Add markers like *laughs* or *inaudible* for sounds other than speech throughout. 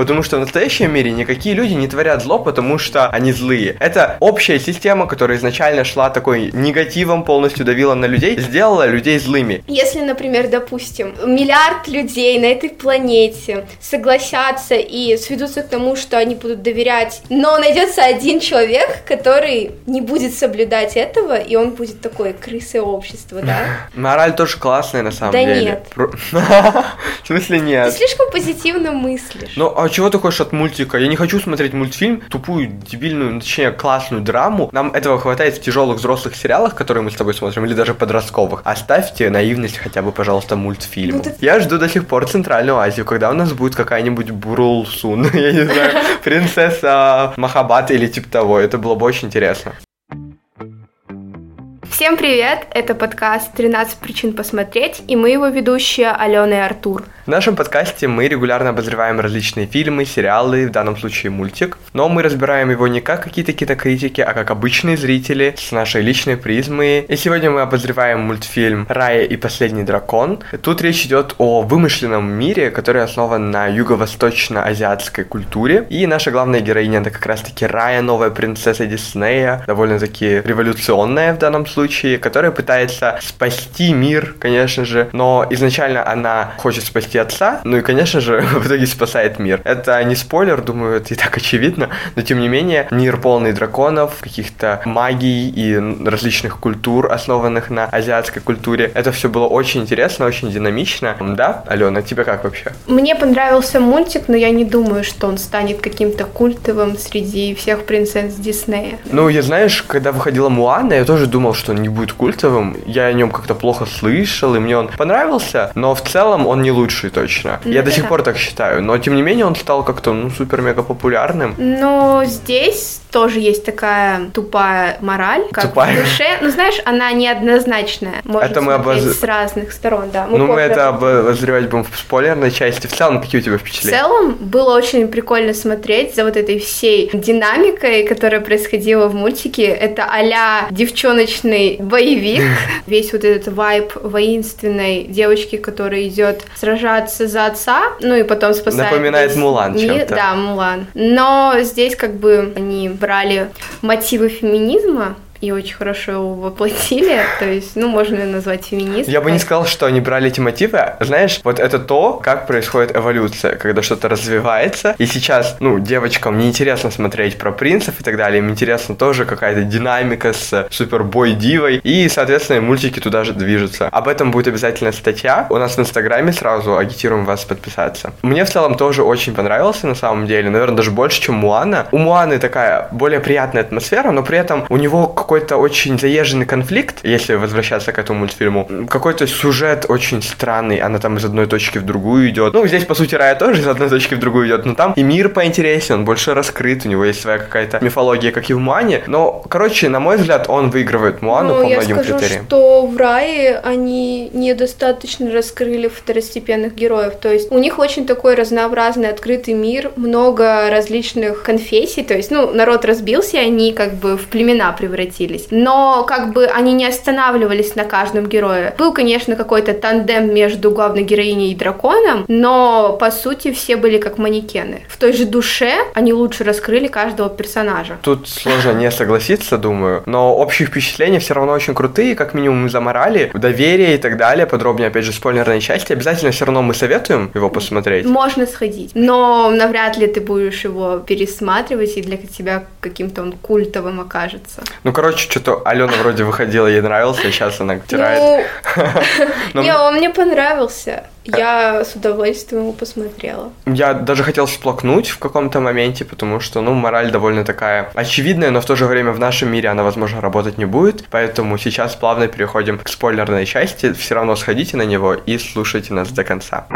Потому что в настоящем мире никакие люди не творят зло, потому что они злые. Это общая система, которая изначально шла такой негативом, полностью давила на людей, сделала людей злыми. Если, например, допустим, миллиард людей на этой планете согласятся и сведутся к тому, что они будут доверять, но найдется один человек, который не будет соблюдать этого, и он будет такой крысой общества, да? *laughs* Мораль тоже классная на самом Да деле. нет. Про- *laughs* В смысле Ты нет? слишком позитивно мыслишь. Ну, а чего ты хочешь от мультика? Я не хочу смотреть мультфильм, тупую, дебильную, ну, точнее, классную драму. Нам этого хватает в тяжелых взрослых сериалах, которые мы с тобой смотрим, или даже подростковых. Оставьте наивность хотя бы, пожалуйста, мультфильму. Ну, ты- Я жду до сих пор Центральную Азию, когда у нас будет какая-нибудь Бурулсун, *laughs* я не знаю, *laughs* принцесса Махабат или типа того. Это было бы очень интересно. Всем привет! Это подкаст «13 причин посмотреть» и мы его ведущие Алена и Артур. В нашем подкасте мы регулярно обозреваем различные фильмы, сериалы, в данном случае мультик, но мы разбираем его не как какие-то кинокритики, а как обычные зрители с нашей личной призмы. И сегодня мы обозреваем мультфильм «Рая и последний дракон». Тут речь идет о вымышленном мире, который основан на юго-восточно-азиатской культуре. И наша главная героиня это как раз-таки Рая, новая принцесса Диснея, довольно-таки революционная в данном случае, которая пытается спасти мир, конечно же, но изначально она хочет спасти отца, ну и, конечно же, *laughs* в итоге спасает мир. Это не спойлер, думаю, это и так очевидно, но тем не менее, мир полный драконов, каких-то магий и различных культур, основанных на азиатской культуре. Это все было очень интересно, очень динамично. Да, Алена, тебе как вообще? Мне понравился мультик, но я не думаю, что он станет каким-то культовым среди всех принцесс Диснея. Ну, я знаешь, когда выходила Муана, я тоже думал, что не будет культовым. Я о нем как-то плохо слышал, и мне он понравился, но в целом он не лучший точно. Ну, я до сих да. пор так считаю, но тем не менее он стал как-то, ну, супер-мега популярным. Но здесь тоже есть такая тупая мораль, как Тупая? в душе. Ну, знаешь, она неоднозначная. Можно Это мы обоз- с разных сторон, да. ну, мы это обозревать будем в спойлерной части. В целом, какие у тебя В впечатления? целом было очень прикольно смотреть за вот этой всей динамикой, которая происходила в мультике. Это а-ля девчоночный боевик. *laughs* Весь вот этот вайб воинственной девочки, которая идет сражаться за отца, ну и потом спасает Напоминает весь Мулан мир. чем-то. Да, Мулан. Но здесь как бы они брали мотивы феминизма и очень хорошо его воплотили. *laughs* То есть, ну, можно назвать феминисткой. Я бы не сказал, что они брали эти мотивы. Знаешь, вот это то, как происходит эволюция, когда что-то развивается. И сейчас, ну, девочкам неинтересно смотреть про принцев и так далее. Им интересно тоже какая-то динамика с супербой-дивой. И, соответственно, мультики туда же движутся. Об этом будет обязательно статья. У нас в Инстаграме сразу агитируем вас подписаться. Мне в целом тоже очень понравился, на самом деле. Наверное, даже больше, чем Муана. У Муаны такая более приятная атмосфера, но при этом у него какой-то очень заезженный конфликт, если возвращаться к этому мультфильму. Какой-то сюжет очень странный, она там из одной точки в другую идет. Ну, здесь, по сути, Рая тоже из одной точки в другую идет, но там и мир поинтереснее, он больше раскрыт, у него есть своя какая-то мифология, как и в Муане. Но, короче, на мой взгляд, он выигрывает Муану Ну, по многим скажу, критериям. что в Рае они недостаточно раскрыли второстепенных героев. То есть у них очень такой разнообразный, открытый мир, много различных конфессий. То есть, ну, народ разбился, они как бы в племена превратились. Но как бы они не останавливались на каждом герое. Был, конечно, какой-то тандем между главной героиней и драконом, но по сути все были как манекены. В той же душе они лучше раскрыли каждого персонажа. Тут сложно не согласиться, думаю, но общие впечатления все равно очень крутые, как минимум за морали, доверие и так далее. Подробнее, опять же, спойлерной части. Обязательно все равно мы советуем его посмотреть. Можно сходить, но навряд ли ты будешь его пересматривать, и для тебя каким-то он культовым окажется. Ну, короче, что-то Алена вроде выходила, ей нравился, и сейчас она тирает. Ну, *laughs* Но не, он мне понравился. Я с удовольствием его посмотрела. Я даже хотел всплакнуть в каком-то моменте, потому что, ну, мораль довольно такая очевидная, но в то же время в нашем мире она, возможно, работать не будет. Поэтому сейчас плавно переходим к спойлерной части. Все равно сходите на него и слушайте нас до конца.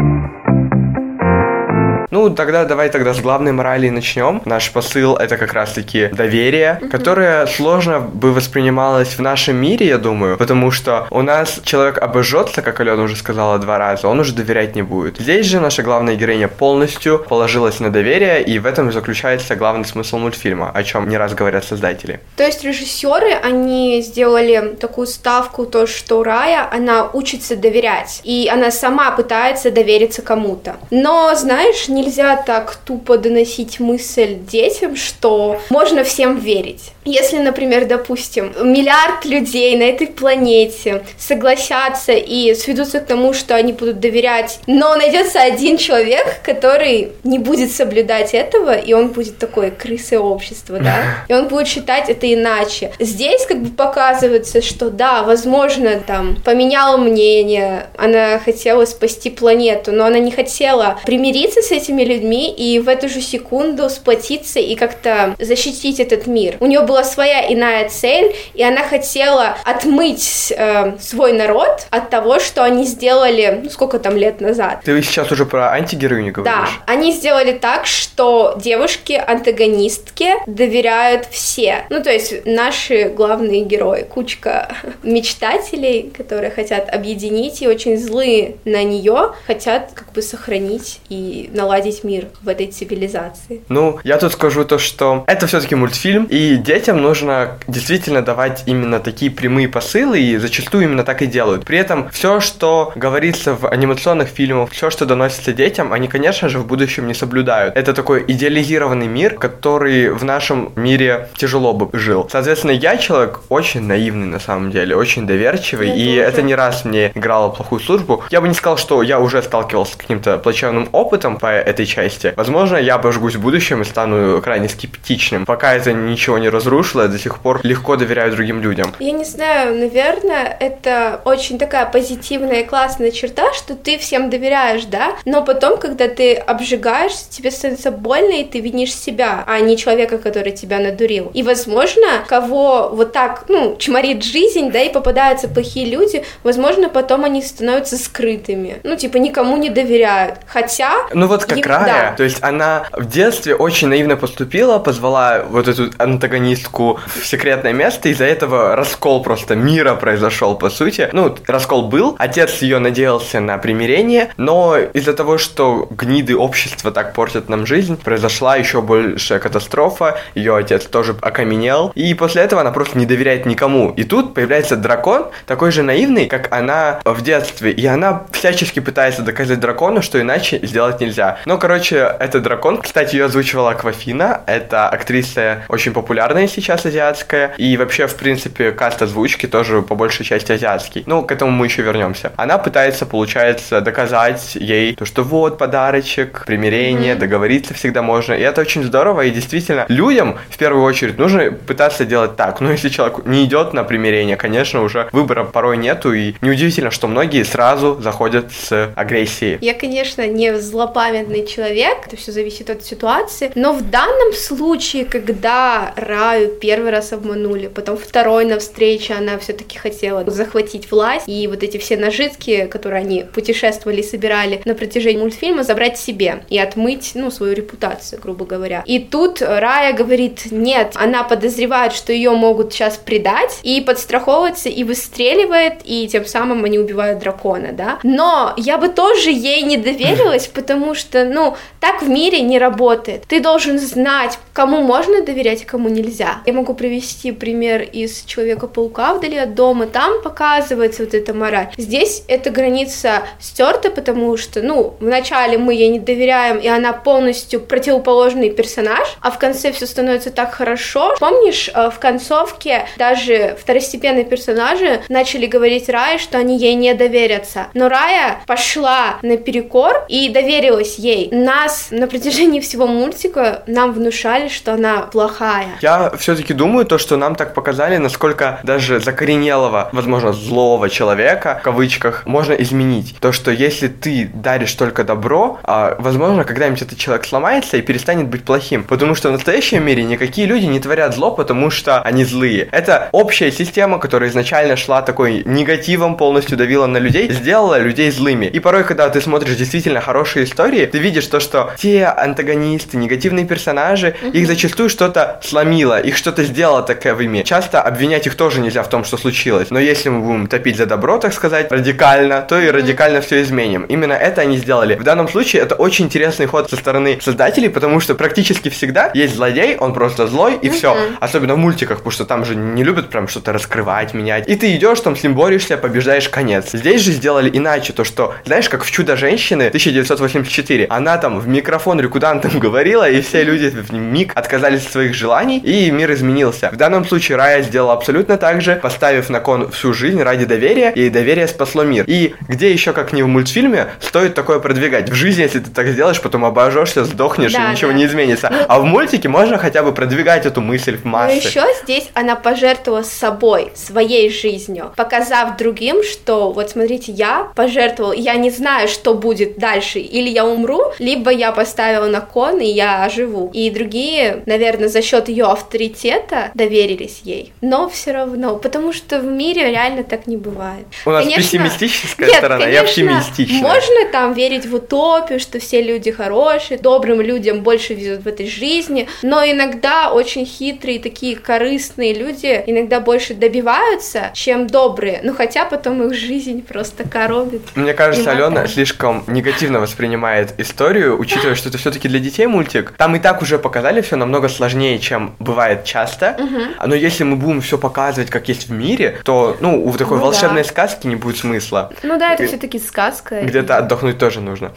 Ну, тогда давай тогда с главной морали начнем. Наш посыл это как раз-таки доверие, которое сложно бы воспринималось в нашем мире, я думаю, потому что у нас человек обожжется, как Алена уже сказала два раза, он уже доверять не будет. Здесь же наша главная героиня полностью положилась на доверие, и в этом и заключается главный смысл мультфильма, о чем не раз говорят создатели. То есть режиссеры, они сделали такую ставку, то, что Рая, она учится доверять, и она сама пытается довериться кому-то. Но, знаешь, не нельзя так тупо доносить мысль детям, что можно всем верить. Если, например, допустим, миллиард людей на этой планете согласятся и сведутся к тому, что они будут доверять, но найдется один человек, который не будет соблюдать этого, и он будет такой крысой общества, да, и он будет считать это иначе. Здесь как бы показывается, что да, возможно, там, поменяла мнение, она хотела спасти планету, но она не хотела примириться с этими людьми и в эту же секунду сплотиться и как-то защитить этот мир. У нее была своя иная цель, и она хотела отмыть э, свой народ от того, что они сделали, ну, сколько там лет назад. Ты сейчас уже про антигероиню говоришь? Да, они сделали так, что девушки-антагонистки доверяют все. Ну, то есть наши главные герои, кучка *laughs* мечтателей, которые хотят объединить и очень злые на нее, хотят как бы сохранить и наладить мир в этой цивилизации. Ну, я тут скажу то, что это все-таки мультфильм, и детям нужно действительно давать именно такие прямые посылы, и зачастую именно так и делают. При этом все, что говорится в анимационных фильмах, все, что доносится детям, они, конечно же, в будущем не соблюдают. Это такой идеализированный мир, который в нашем мире тяжело бы жил. Соответственно, я человек очень наивный на самом деле, очень доверчивый, я и тоже. это не раз мне играло плохую службу. Я бы не сказал, что я уже сталкивался с каким-то плачевным опытом по этой части. Возможно, я обожгусь в будущем и стану крайне скептичным. Пока это ничего не разрушило, я до сих пор легко доверяю другим людям. Я не знаю, наверное, это очень такая позитивная и классная черта, что ты всем доверяешь, да, но потом, когда ты обжигаешься, тебе становится больно, и ты винишь себя, а не человека, который тебя надурил. И, возможно, кого вот так, ну, чморит жизнь, да, и попадаются плохие люди, возможно, потом они становятся скрытыми. Ну, типа, никому не доверяют. Хотя... Ну, вот как им... Рая, да. то есть она в детстве очень наивно поступила, позвала вот эту антагонистку в секретное место, из-за этого раскол просто мира произошел, по сути. Ну, раскол был, отец ее надеялся на примирение, но из-за того, что гниды общества так портят нам жизнь, произошла еще большая катастрофа, ее отец тоже окаменел, и после этого она просто не доверяет никому. И тут появляется дракон, такой же наивный, как она в детстве, и она всячески пытается доказать дракону, что иначе сделать нельзя. Но, короче, этот дракон, кстати, ее озвучивала Аквафина, это актриса очень популярная сейчас азиатская, и вообще, в принципе, каст озвучки тоже по большей части азиатский. Ну, к этому мы еще вернемся. Она пытается, получается, доказать ей то, что вот подарочек, примирение, mm-hmm. договориться всегда можно, и это очень здорово, и действительно, людям в первую очередь нужно пытаться делать так. Но если человек не идет на примирение, конечно, уже выбора порой нету, и неудивительно, что многие сразу заходят с агрессией. Я, конечно, не злопамятный человек, это все зависит от ситуации, но в данном случае, когда Раю первый раз обманули, потом второй на встрече она все-таки хотела захватить власть, и вот эти все нажитки, которые они путешествовали и собирали на протяжении мультфильма, забрать себе и отмыть, ну, свою репутацию, грубо говоря. И тут Рая говорит, нет, она подозревает, что ее могут сейчас предать, и подстраховывается, и выстреливает, и тем самым они убивают дракона, да. Но я бы тоже ей не доверилась, потому что, ну, так в мире не работает. Ты должен знать, кому можно доверять, а кому нельзя. Я могу привести пример из Человека-паука вдали от дома. Там показывается вот эта мораль. Здесь эта граница стерта, потому что, ну, вначале мы ей не доверяем, и она полностью противоположный персонаж, а в конце все становится так хорошо. Помнишь, э, в концовке даже второстепенные персонажи начали говорить Рае, что они ей не доверятся. Но Рая пошла наперекор и доверилась ей. Нас на протяжении всего мультика нам внушали, что она плохая. Я все-таки думаю то, что нам так показали, насколько даже закоренелого, возможно, злого человека, в кавычках, можно изменить. То, что если ты даришь только добро, а, возможно, когда-нибудь этот человек сломается и перестанет быть плохим. Потому что в настоящем мире никакие люди не творят зло, потому что они злые. Это общая система, которая изначально шла такой негативом, полностью давила на людей, сделала людей злыми. И порой, когда ты смотришь действительно хорошие истории, ты видишь то, что те антагонисты, негативные персонажи, mm-hmm. их зачастую что-то сломило, их что-то сделало таковыми. Часто обвинять их тоже нельзя в том, что случилось. Но если мы будем топить за добро, так сказать, радикально, то и радикально все изменим. Именно это они сделали. В данном случае это очень интересный ход со стороны создателей, потому что практически всегда есть злодей, он просто злой и все. Особенно в мультиках, потому что там же не любят прям что-то раскрывать, менять. И ты идешь, там с ним борешься, побеждаешь конец. Здесь же сделали иначе, то что, знаешь, как в Чудо-женщины 1984, мире. Она там в микрофон рекудантам *laughs* говорила, и все люди в миг отказались от своих желаний, и мир изменился. В данном случае Рая сделала абсолютно так же, поставив на кон всю жизнь ради доверия, и доверие спасло мир. И где еще, как не в мультфильме, стоит такое продвигать? В жизни, если ты так сделаешь, потом обожжешься, сдохнешь, да, и ничего да. не изменится. Ну, а в мультике можно хотя бы продвигать эту мысль в массы. Но еще здесь она пожертвовала собой, своей жизнью, показав другим, что вот смотрите, я пожертвовал, я не знаю, что будет дальше, или я умру, либо я поставила на кон, и я живу. И другие, наверное, за счет ее авторитета доверились ей. Но все равно, потому что в мире реально так не бывает. У нас конечно, пессимистическая нет, сторона, конечно, я оптимистичная. Можно там верить в утопию, что все люди хорошие, добрым людям больше везет в этой жизни, но иногда очень хитрые, такие корыстные люди иногда больше добиваются, чем добрые, ну хотя потом их жизнь просто коробит. Мне кажется, Алена слишком негативно воспринимает историю, учитывая, что это все-таки для детей мультик. Там и так уже показали все намного сложнее, чем бывает часто. Угу. Но если мы будем все показывать, как есть в мире, то, ну, у такой ну, волшебной да. сказки не будет смысла. Ну да, это все-таки сказка. Где-то отдохнуть тоже нужно.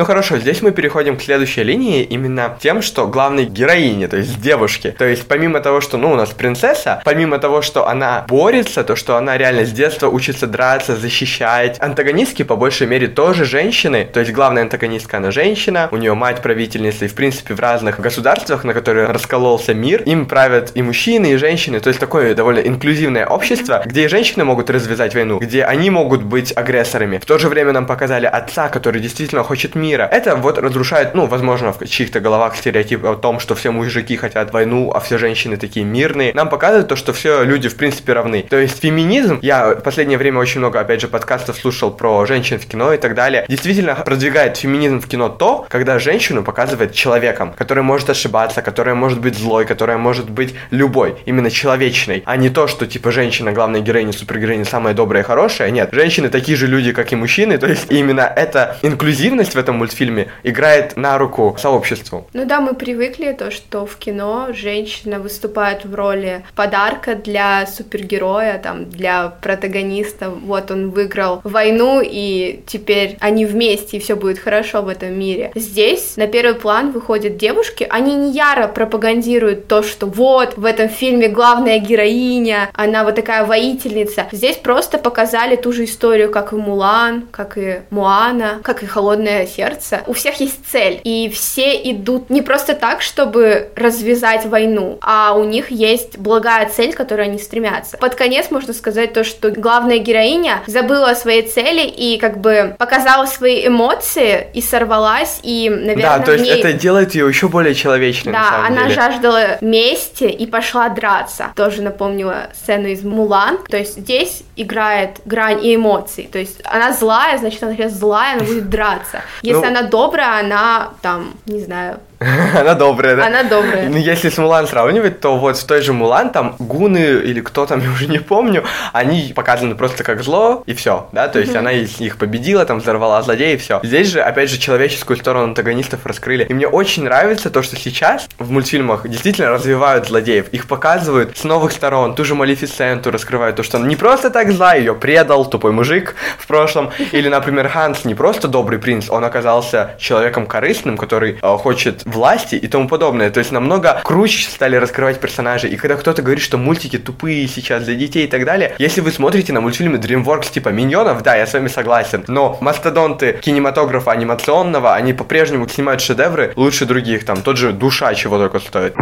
Ну хорошо, здесь мы переходим к следующей линии, именно тем, что главной героине, то есть девушке. То есть помимо того, что, ну, у нас принцесса, помимо того, что она борется, то, что она реально с детства учится драться, защищать, антагонистки по большей мере тоже женщины, то есть главная антагонистка она женщина, у нее мать правительница, и в принципе в разных государствах, на которые раскололся мир, им правят и мужчины, и женщины, то есть такое довольно инклюзивное общество, где и женщины могут развязать войну, где они могут быть агрессорами. В то же время нам показали отца, который действительно хочет мир, мира. Это вот разрушает, ну, возможно, в чьих-то головах стереотип о том, что все мужики хотят войну, а все женщины такие мирные. Нам показывает то, что все люди, в принципе, равны. То есть феминизм, я в последнее время очень много, опять же, подкастов слушал про женщин в кино и так далее, действительно продвигает феминизм в кино то, когда женщину показывает человеком, который может ошибаться, которая может быть злой, которая может быть любой, именно человечной, а не то, что, типа, женщина, главная героиня, супергероиня, самая добрая и хорошая. Нет, женщины такие же люди, как и мужчины, то есть именно эта инклюзивность в этом мультфильме играет на руку сообществу. Ну да, мы привыкли то, что в кино женщина выступает в роли подарка для супергероя, там, для протагониста. Вот он выиграл войну, и теперь они вместе, и все будет хорошо в этом мире. Здесь на первый план выходят девушки, они не яро пропагандируют то, что вот, в этом фильме главная героиня, она вот такая воительница. Здесь просто показали ту же историю, как и Мулан, как и Муана, как и Холодное сердце, сердце, у всех есть цель, и все идут не просто так, чтобы развязать войну, а у них есть благая цель, к которой они стремятся. Под конец можно сказать то, что главная героиня забыла о своей цели и как бы показала свои эмоции и сорвалась, и, наверное, Да, то есть ней... это делает ее еще более человечной, Да, она деле. жаждала мести и пошла драться. Тоже напомнила сцену из Мулан, то есть здесь играет грань и эмоций, то есть она злая, значит, она сейчас злая, она будет драться. Если ну, она добрая, она там, не знаю, *laughs* Она добрая, да? Она добрая. Ну, если с Мулан сравнивать, то вот в той же Мулан там гуны или кто там, *laughs* я уже не помню, они показаны просто как зло, и все, да, то есть она них победила, там взорвала злодея, и все. Здесь же, опять же, человеческую сторону антагонистов раскрыли. И мне очень нравится то, что сейчас в мультфильмах действительно развивают злодеев, их показывают с новых сторон, ту же Малефисенту раскрывают, то, что она не просто так зла, ее предал тупой мужик в прошлом, *laughs* или, например, Ханс не просто добрый принц, он оказался человеком корыстным, который э, хочет власти и тому подобное. То есть намного круче стали раскрывать персонажи. И когда кто-то говорит, что мультики тупые сейчас для детей и так далее, если вы смотрите на мультфильмы DreamWorks типа Миньонов, да, я с вами согласен. Но мастодонты кинематографа анимационного, они по-прежнему снимают шедевры лучше других. Там тот же Душа чего только стоит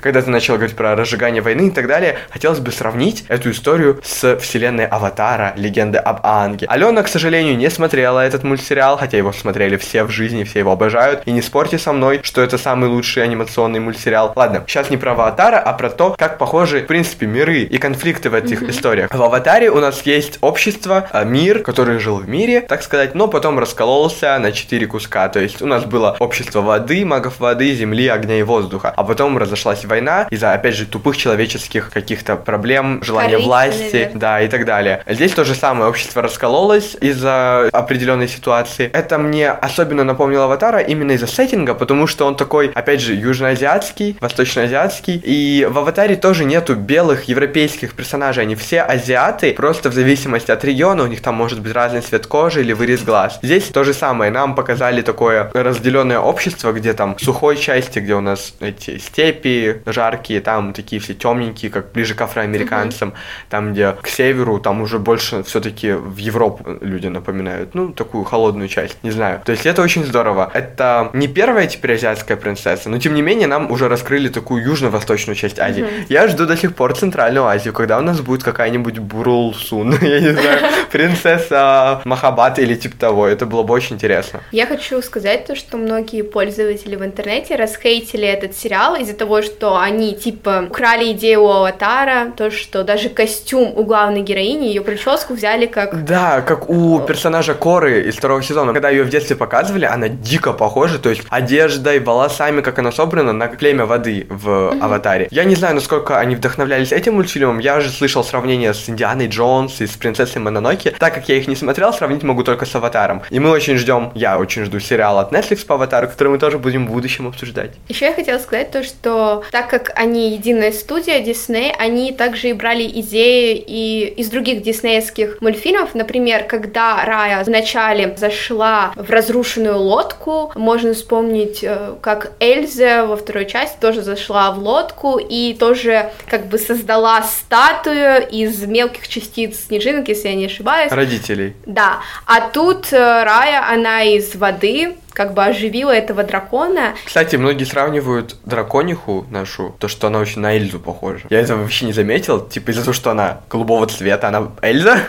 когда ты начал говорить про разжигание войны и так далее, хотелось бы сравнить эту историю с вселенной Аватара, легенды об Анге. Алена, к сожалению, не смотрела этот мультсериал, хотя его смотрели все в жизни, все его обожают. И не спорьте со мной, что это самый лучший анимационный мультсериал. Ладно, сейчас не про Аватара, а про то, как похожи, в принципе, миры и конфликты в этих mm-hmm. историях. В Аватаре у нас есть общество, а, мир, который жил в мире, так сказать, но потом раскололся на четыре куска. То есть у нас было общество воды, магов воды, земли, огня и воздуха. А потом разошлась война из-за, опять же, тупых человеческих каких-то проблем, желания власти, наверное. да, и так далее. Здесь то же самое, общество раскололось из-за определенной ситуации. Это мне особенно напомнило Аватара именно из-за сеттинга, потому что он такой, опять же, южноазиатский, восточноазиатский, и в Аватаре тоже нету белых европейских персонажей, они все азиаты, просто в зависимости от региона, у них там может быть разный цвет кожи или вырез глаз. Здесь то же самое, нам показали такое разделенное общество, где там в сухой части, где у нас эти степи жаркие, там такие все темненькие, как ближе к афроамериканцам, там, где к северу, там уже больше все-таки в Европу люди напоминают, ну, такую холодную часть, не знаю. То есть это очень здорово. Это не первая теперь азиатская принцесса, но тем не менее нам уже раскрыли такую южно-восточную часть Азии. Я жду до сих пор Центральную Азию, когда у нас будет какая-нибудь Бурулсун, *laughs* я не знаю, принцесса Махабат или типа того. Это было бы очень интересно. Я хочу сказать то, что многие пользователи в интернете расхейтили этот сериал из-за того, что они, типа, украли идею у Аватара, то, что даже костюм у главной героини, ее прическу взяли как... Да, как у персонажа Коры из второго сезона. Когда ее в детстве показывали, она дико похожа, то есть одеждой, волосами, как она собрана, на племя воды в Аватаре. Я не знаю, насколько они вдохновлялись этим мультфильмом, я же слышал сравнение с Индианой Джонс и с принцессой Мононоки. Так как я их не смотрел, сравнить могу только с Аватаром. И мы очень ждем, я очень жду сериал от Netflix по Аватару, который мы тоже будем в будущем обсуждать. Еще я хотела сказать то, что так как они единая студия Дисней, они также и брали идеи и из других диснеевских мультфильмов. Например, когда Рая вначале зашла в разрушенную лодку, можно вспомнить, э, как Эльза во второй части тоже зашла в лодку и тоже как бы создала статую из мелких частиц снежинок, если я не ошибаюсь. Родителей. Да, а тут э, Рая, она из воды, как бы оживила этого дракона. Кстати, многие сравнивают дракониху нашу, то, что она очень на Эльзу похожа. Я этого вообще не заметил, типа из-за того, что она голубого цвета, она Эльза? *laughs*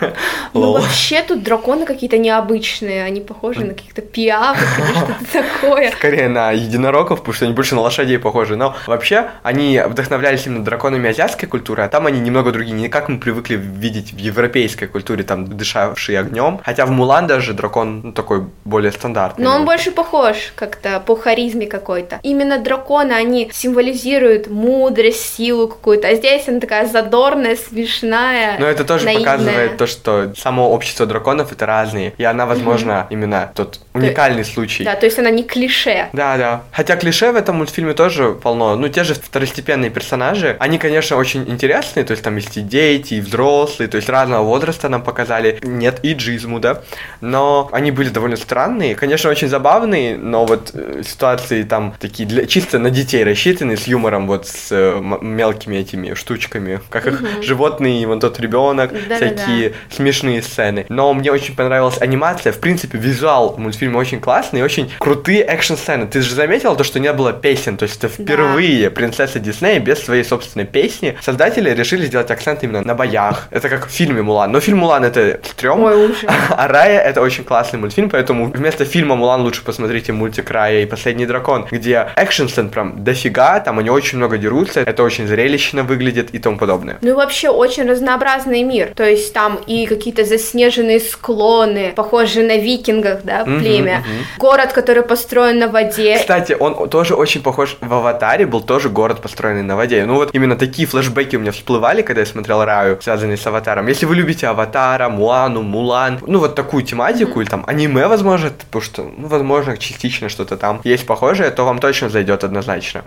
Ну, Лол. вообще тут драконы какие-то необычные, они похожи на каких-то пиавок или *laughs* что-то такое. Скорее на единорогов, потому что они больше на лошадей похожи. Но вообще они вдохновлялись именно драконами азиатской культуры, а там они немного другие, не как мы привыкли видеть в европейской культуре, там дышавшие огнем. Хотя в Мулан даже дракон ну, такой более стандартный. Но он больше похож как-то по харизме какой-то. Именно драконы, они символизируют мудрость, силу какую-то, а здесь она такая задорная, смешная, Но это тоже наивная. показывает то, что само общество драконов это разные. И она, возможно, именно тот уникальный случай. Да, то есть она не клише. Да, да. Хотя клише в этом мультфильме тоже полно. Ну, те же второстепенные персонажи, они, конечно, очень интересные, то есть там есть и дети, и взрослые, то есть разного возраста нам показали. Нет и джизму, да. Но они были довольно странные, конечно, очень забавные, но вот э, ситуации там такие для, чисто на детей рассчитаны, с юмором, вот с э, мелкими этими штучками, как их животные, вон тот ребенок, Да-да-да. всякие смешные сцены. Но мне очень понравилась анимация, в принципе, визуал мультфильма очень классный, очень крутые экшн-сцены. Ты же заметил то, что не было песен, то есть это впервые принцесса Диснея без своей собственной песни. Создатели решили сделать акцент именно на боях. Это как в фильме Мулан. Но фильм Мулан это стрём, Ой, *laughs* а Рая это очень классный мультфильм, поэтому вместо фильма Мулан лучше посмотрите мультик Рая и Последний дракон, где экшн-сцен прям дофига, там они очень много дерутся, это очень зрелищно выглядит и тому подобное. Ну и вообще очень разнообразный мир. То есть там и какие-то заснеженные склоны, похожие на викингах, да, Мгм, племя. мгм. Город, который построен на воде. Кстати, он тоже очень похож в Аватаре, был тоже город, построенный на воде. Ну вот именно такие флешбеки у меня всплывали, когда я смотрел Раю, связанные с Аватаром. Если вы любите Аватара, Муану, Мулан, ну вот такую тематику, или там аниме, возможно, потому что, ну, возможно, частично что-то там есть похожее, то вам точно зайдет однозначно.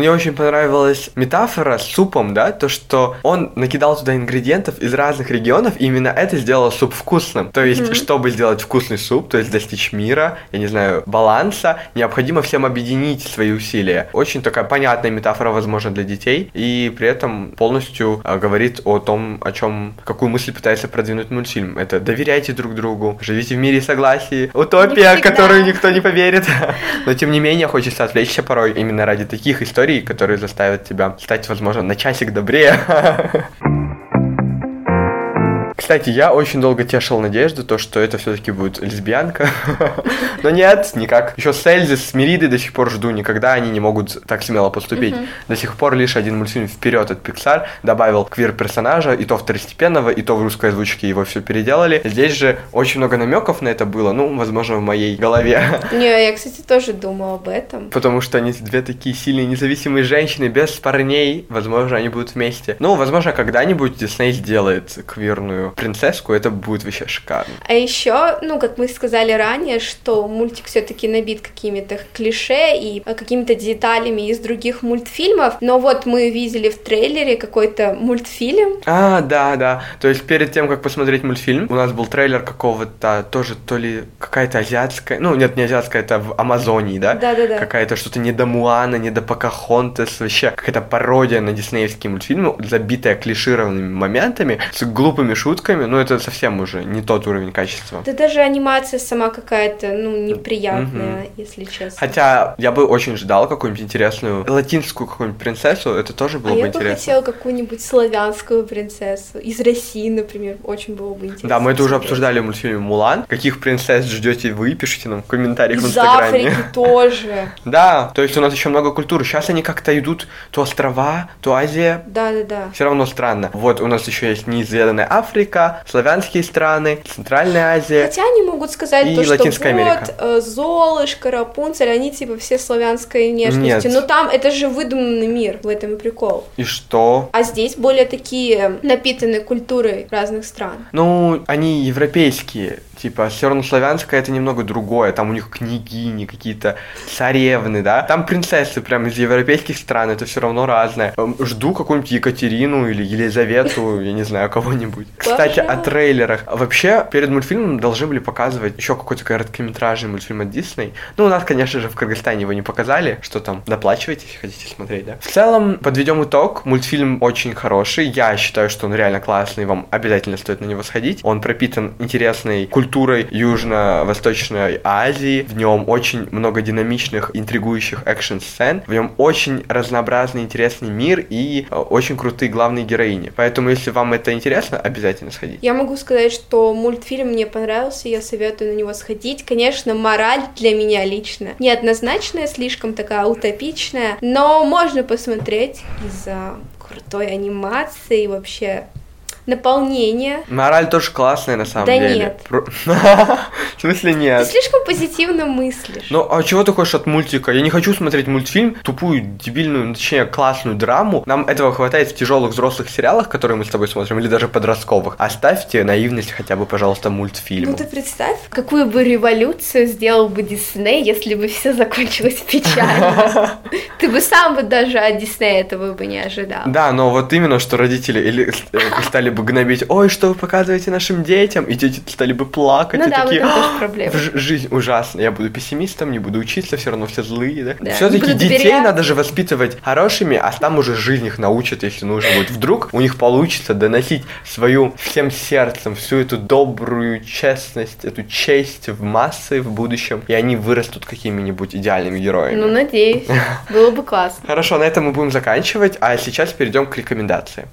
Мне очень понравилась метафора с супом, да, то, что он накидал туда ингредиентов из разных регионов, и именно это сделало суп вкусным. То есть, чтобы сделать вкусный суп, то есть достичь мира, я не знаю, баланса, необходимо всем объединить свои усилия. Очень такая понятная метафора, возможно, для детей, и при этом полностью а, говорит о том, о чем, какую мысль пытается продвинуть мультфильм. Это доверяйте друг другу, живите в мире согласии. Утопия, которую никто не поверит. *laughs* Но тем не менее, хочется отвлечься порой именно ради таких историй, которые заставят тебя стать, возможно, на часик добрее. *laughs* Кстати, я очень долго тешил надежду, то, что это все-таки будет лесбиянка. *laughs* Но нет, никак. Еще Сельзи с Миридой до сих пор жду, никогда они не могут так смело поступить. До сих пор лишь один мультфильм вперед от Pixar добавил квир-персонажа, и то второстепенного, и то в русской озвучке его все переделали. Здесь же очень много намеков на это было, ну, возможно, в моей голове. *laughs* Не, я, кстати, тоже думала об этом. Потому что они две такие сильные независимые женщины без парней, возможно, они будут вместе. Ну, возможно, когда-нибудь Дисней сделает квирную принцесску, это будет вообще шикарно. А еще, ну, как мы сказали ранее, что мультик все-таки набит какими-то клише и какими-то деталями из других мультфильмов, но вот мы видели в трейлере какой-то мультфильм. А, да, да. То есть перед тем, как посмотреть мультфильм, у нас был трейлер какого-то тоже то ли какая-то азиатская, ну, нет, не азиатская, это в Амазонии, да? Да, да, да. Какая-то что-то не до Муана, не до Покахонтес, вообще какая-то пародия на диснеевские мультфильмы, забитая клишированными моментами, с глупыми шутками, ну, это совсем уже не тот уровень качества. Да даже анимация сама какая-то, ну, неприятная, mm-hmm. если честно. Хотя я бы очень ждал какую-нибудь интересную латинскую какую-нибудь принцессу, это тоже было а бы я интересно. бы хотела какую-нибудь славянскую принцессу, из России, например, очень было бы интересно. Да, мы это уже обсуждали в мультфильме «Мулан». Каких принцесс ждете вы? Пишите нам в комментариях из в Инстаграме. Африки *laughs* тоже. Да, то есть у нас еще много культур. Сейчас они как-то идут то острова, то Азия. Да, да, да. Все равно странно. Вот у нас еще есть неизведанная Африка, славянские страны, Центральная Азия. Хотя они могут сказать и то, что Латинская вот Америка. э, Золушка, Рапунцель, они типа все славянской внешности. Нет. Но там это же выдуманный мир, в этом и прикол. И что? А здесь более такие напитаны культурой разных стран. Ну, они европейские. Типа, все равно славянское это немного другое. Там у них княгини, какие-то царевны, да. Там принцессы прям из европейских стран, это все равно разное. Эм, Жду какую-нибудь Екатерину или Елизавету, *laughs* я не знаю, кого-нибудь. Кстати, о трейлерах. Вообще, перед мультфильмом должны были показывать еще какой-то короткометражный мультфильм от Дисней. Ну, у нас, конечно же, в Кыргызстане его не показали. Что там, доплачивайте, если хотите смотреть, да. В целом, подведем итог. Мультфильм очень хороший. Я считаю, что он реально классный. Вам обязательно стоит на него сходить. Он пропитан интересной культурой Южно-Восточной Азии. В нем очень много динамичных, интригующих экшн-сцен. В нем очень разнообразный, интересный мир и э, очень крутые главные героини. Поэтому, если вам это интересно, обязательно сходите. Я могу сказать, что мультфильм мне понравился, я советую на него сходить. Конечно, мораль для меня лично неоднозначная, слишком такая утопичная, но можно посмотреть из-за крутой анимации и вообще наполнение. Мораль тоже классная на самом Да деле. нет. Про- *laughs* В смысле Ты нет? слишком позитивно мыслишь. Ну, а чего ты хочешь от мультика? Я не хочу смотреть мультфильм, тупую, дебильную, ну, точнее, классную драму. Нам этого хватает в тяжелых взрослых сериалах, которые мы с тобой смотрим, или даже подростковых. Оставьте наивность хотя бы, пожалуйста, мультфильму. Ну ты представь, какую бы революцию сделал бы Дисней, если бы все закончилось печально. *laughs* Ты бы сам бы даже от Диснея этого бы не ожидал. Да, но вот именно, что родители или э, стали бы гнобить, ой, что вы показываете нашим детям, и дети стали бы плакать, Ну и да, такие, этом тоже «А, проблема. жизнь ужасна, я буду пессимистом, не буду учиться, все равно все злые, да? Да, Все-таки детей надо же воспитывать хорошими, а там уже жизнь их научит, если нужно будет. Вдруг у них получится доносить свою всем сердцем, всю эту добрую честность, эту честь в массы в будущем, и они вырастут какими-нибудь идеальными героями. Ну, надеюсь. *laughs* Было бы классно. Хорошо, на этом мы будем заканчивать, а сейчас перейдем к рекомендации.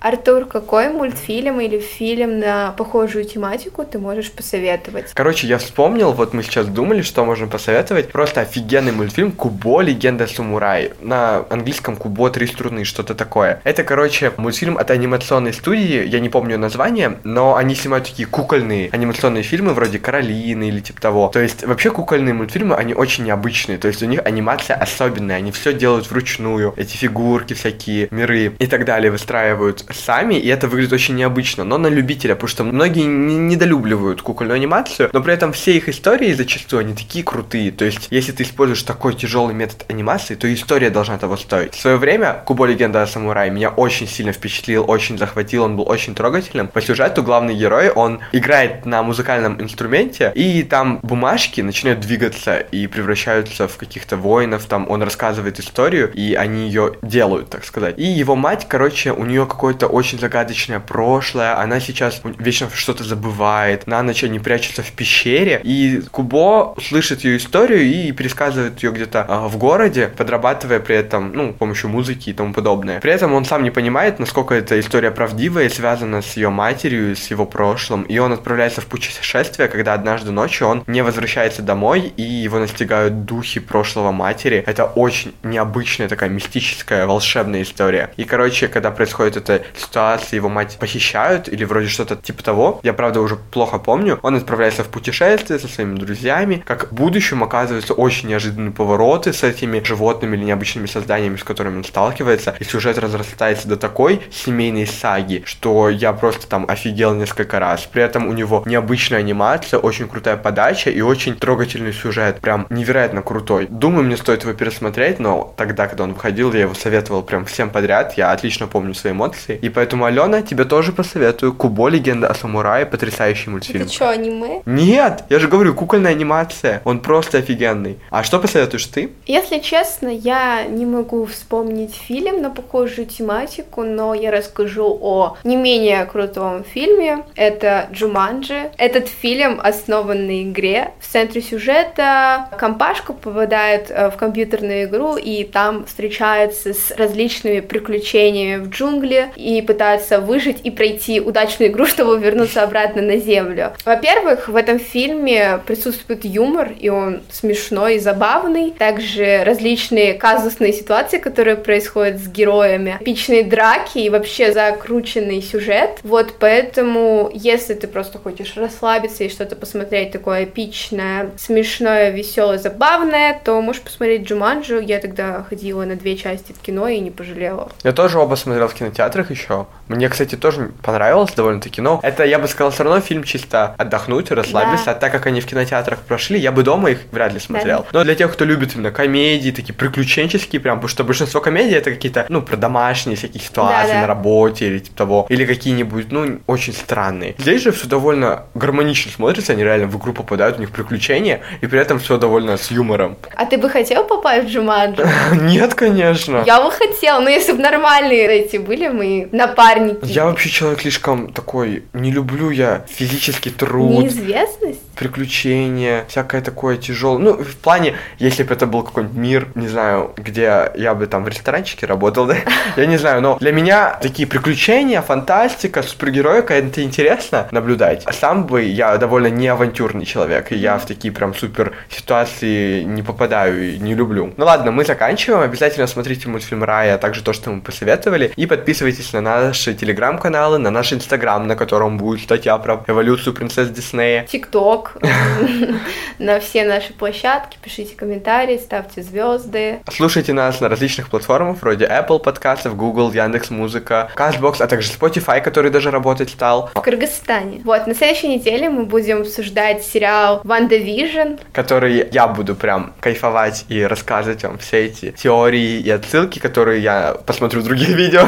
Артур, какой мультфильм или фильм на похожую тематику ты можешь посоветовать? Короче, я вспомнил, вот мы сейчас думали, что можем посоветовать. Просто офигенный мультфильм Кубо Легенда Самурай. На английском Кубо Три струны, что-то такое. Это, короче, мультфильм от анимационной студии, я не помню название, но они снимают такие кукольные анимационные фильмы вроде Каролины или типа того. То есть вообще кукольные мультфильмы, они очень необычные. То есть у них анимация особенная, они все делают вручную. Эти фигурки всякие, миры и так далее выстраивают сами, и это выглядит очень необычно, но на любителя, потому что многие не- недолюбливают кукольную анимацию, но при этом все их истории зачастую они такие крутые. То есть, если ты используешь такой тяжелый метод анимации, то история должна того стоить. В свое время Кубо Легенда о самурае меня очень сильно впечатлил, очень захватил, он был очень трогательным. По сюжету главный герой, он играет на музыкальном инструменте, и там бумажки начинают двигаться и превращаются в каких-то воинов, там он рассказывает историю, и они ее делают, так сказать. И его мать, короче, у нее какое-то какое-то очень загадочное прошлое, она сейчас вечно что-то забывает, на ночь они прячутся в пещере, и Кубо слышит ее историю и пересказывает ее где-то а, в городе, подрабатывая при этом, ну, с помощью музыки и тому подобное. При этом он сам не понимает, насколько эта история правдивая и связана с ее матерью, с его прошлым, и он отправляется в путешествие, когда однажды ночью он не возвращается домой, и его настигают духи прошлого матери. Это очень необычная такая мистическая, волшебная история. И, короче, когда происходит эта ситуация, его мать похищают, или вроде что-то типа того, я, правда, уже плохо помню, он отправляется в путешествие со своими друзьями, как в будущем оказываются очень неожиданные повороты с этими животными или необычными созданиями, с которыми он сталкивается, и сюжет разрастается до такой семейной саги, что я просто там офигел несколько раз. При этом у него необычная анимация, очень крутая подача и очень трогательный сюжет, прям невероятно крутой. Думаю, мне стоит его пересмотреть, но тогда, когда он выходил, я его советовал прям всем подряд, я отлично помню свои эмоции. И поэтому, Алена, тебе тоже посоветую. Кубо, легенда о самурае, потрясающий мультфильм. Это что, аниме? Нет, я же говорю, кукольная анимация. Он просто офигенный. А что посоветуешь ты? Если честно, я не могу вспомнить фильм на похожую тематику, но я расскажу о не менее крутом фильме. Это Джуманджи. Этот фильм основан на игре. В центре сюжета компашка попадает э, в компьютерную игру и там встречается с различными приключениями в джунгли и пытается выжить и пройти удачную игру, *laughs* чтобы вернуться обратно на землю. Во-первых, в этом фильме присутствует юмор, и он смешной и забавный. Также различные казусные ситуации, которые происходят с героями, эпичные драки и вообще закрученный сюжет. Вот поэтому, если ты просто хочешь расслабиться и что-то посмотреть такое эпичное, смешное, веселое, забавное, то можешь посмотреть Джуманджу. Я тогда ходила на две части в кино и не пожалела. Я тоже оба смотрел в кинотеатрах еще. Мне, кстати, тоже понравилось довольно-таки, но это, я бы сказал, все равно фильм чисто отдохнуть, расслабиться, да. а так как они в кинотеатрах прошли, я бы дома их вряд ли смотрел. Да. Но для тех, кто любит именно комедии, такие приключенческие прям, потому что большинство комедий это какие-то, ну, про домашние всякие ситуации да, да. на работе или типа того, или какие-нибудь, ну, очень странные. Здесь же все довольно гармонично смотрится, они реально в игру попадают, у них приключения, и при этом все довольно с юмором. А ты бы хотел попасть в Джуманджи? *laughs* Нет, конечно. Я бы хотела, но если бы нормальные эти были мы напарники. Я вообще человек слишком такой, не люблю я физический труд. Неизвестность? Приключения, всякое такое тяжелое. Ну, в плане, если бы это был какой-нибудь мир, не знаю, где я бы там в ресторанчике работал, да, *laughs* я не знаю, но для меня такие приключения, фантастика, супергероика, это интересно наблюдать. А сам бы я довольно не авантюрный человек, и я в такие прям супер ситуации не попадаю и не люблю. Ну ладно, мы заканчиваем. Обязательно смотрите мультфильм Рая, а также то, что мы посоветовали. И подписывайтесь на наши телеграм-каналы, на наш инстаграм, на котором будет статья про эволюцию принцесс Диснея. Тикток, *laughs* *laughs* на все наши площадки, пишите комментарии, ставьте звезды. Слушайте нас на различных платформах, вроде Apple подкастов, Google, Яндекс Музыка, Castbox, а также Spotify, который даже работать стал. В Кыргызстане. Вот, на следующей неделе мы будем обсуждать сериал WandaVision. Который я буду прям кайфовать и рассказывать вам все эти теории и отсылки, которые я посмотрю в другие *laughs* видео.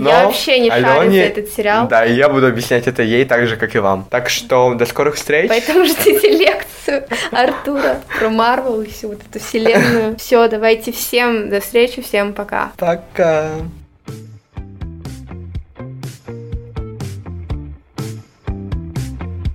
Но я вообще не Алене, за этот сериал. Да, и я буду объяснять это ей так же, как и вам. Так что до скорых встреч. Поэтому ждите *laughs* лекцию Артура про Марвел и всю вот эту вселенную. Все, давайте всем до встречи, всем пока. Пока.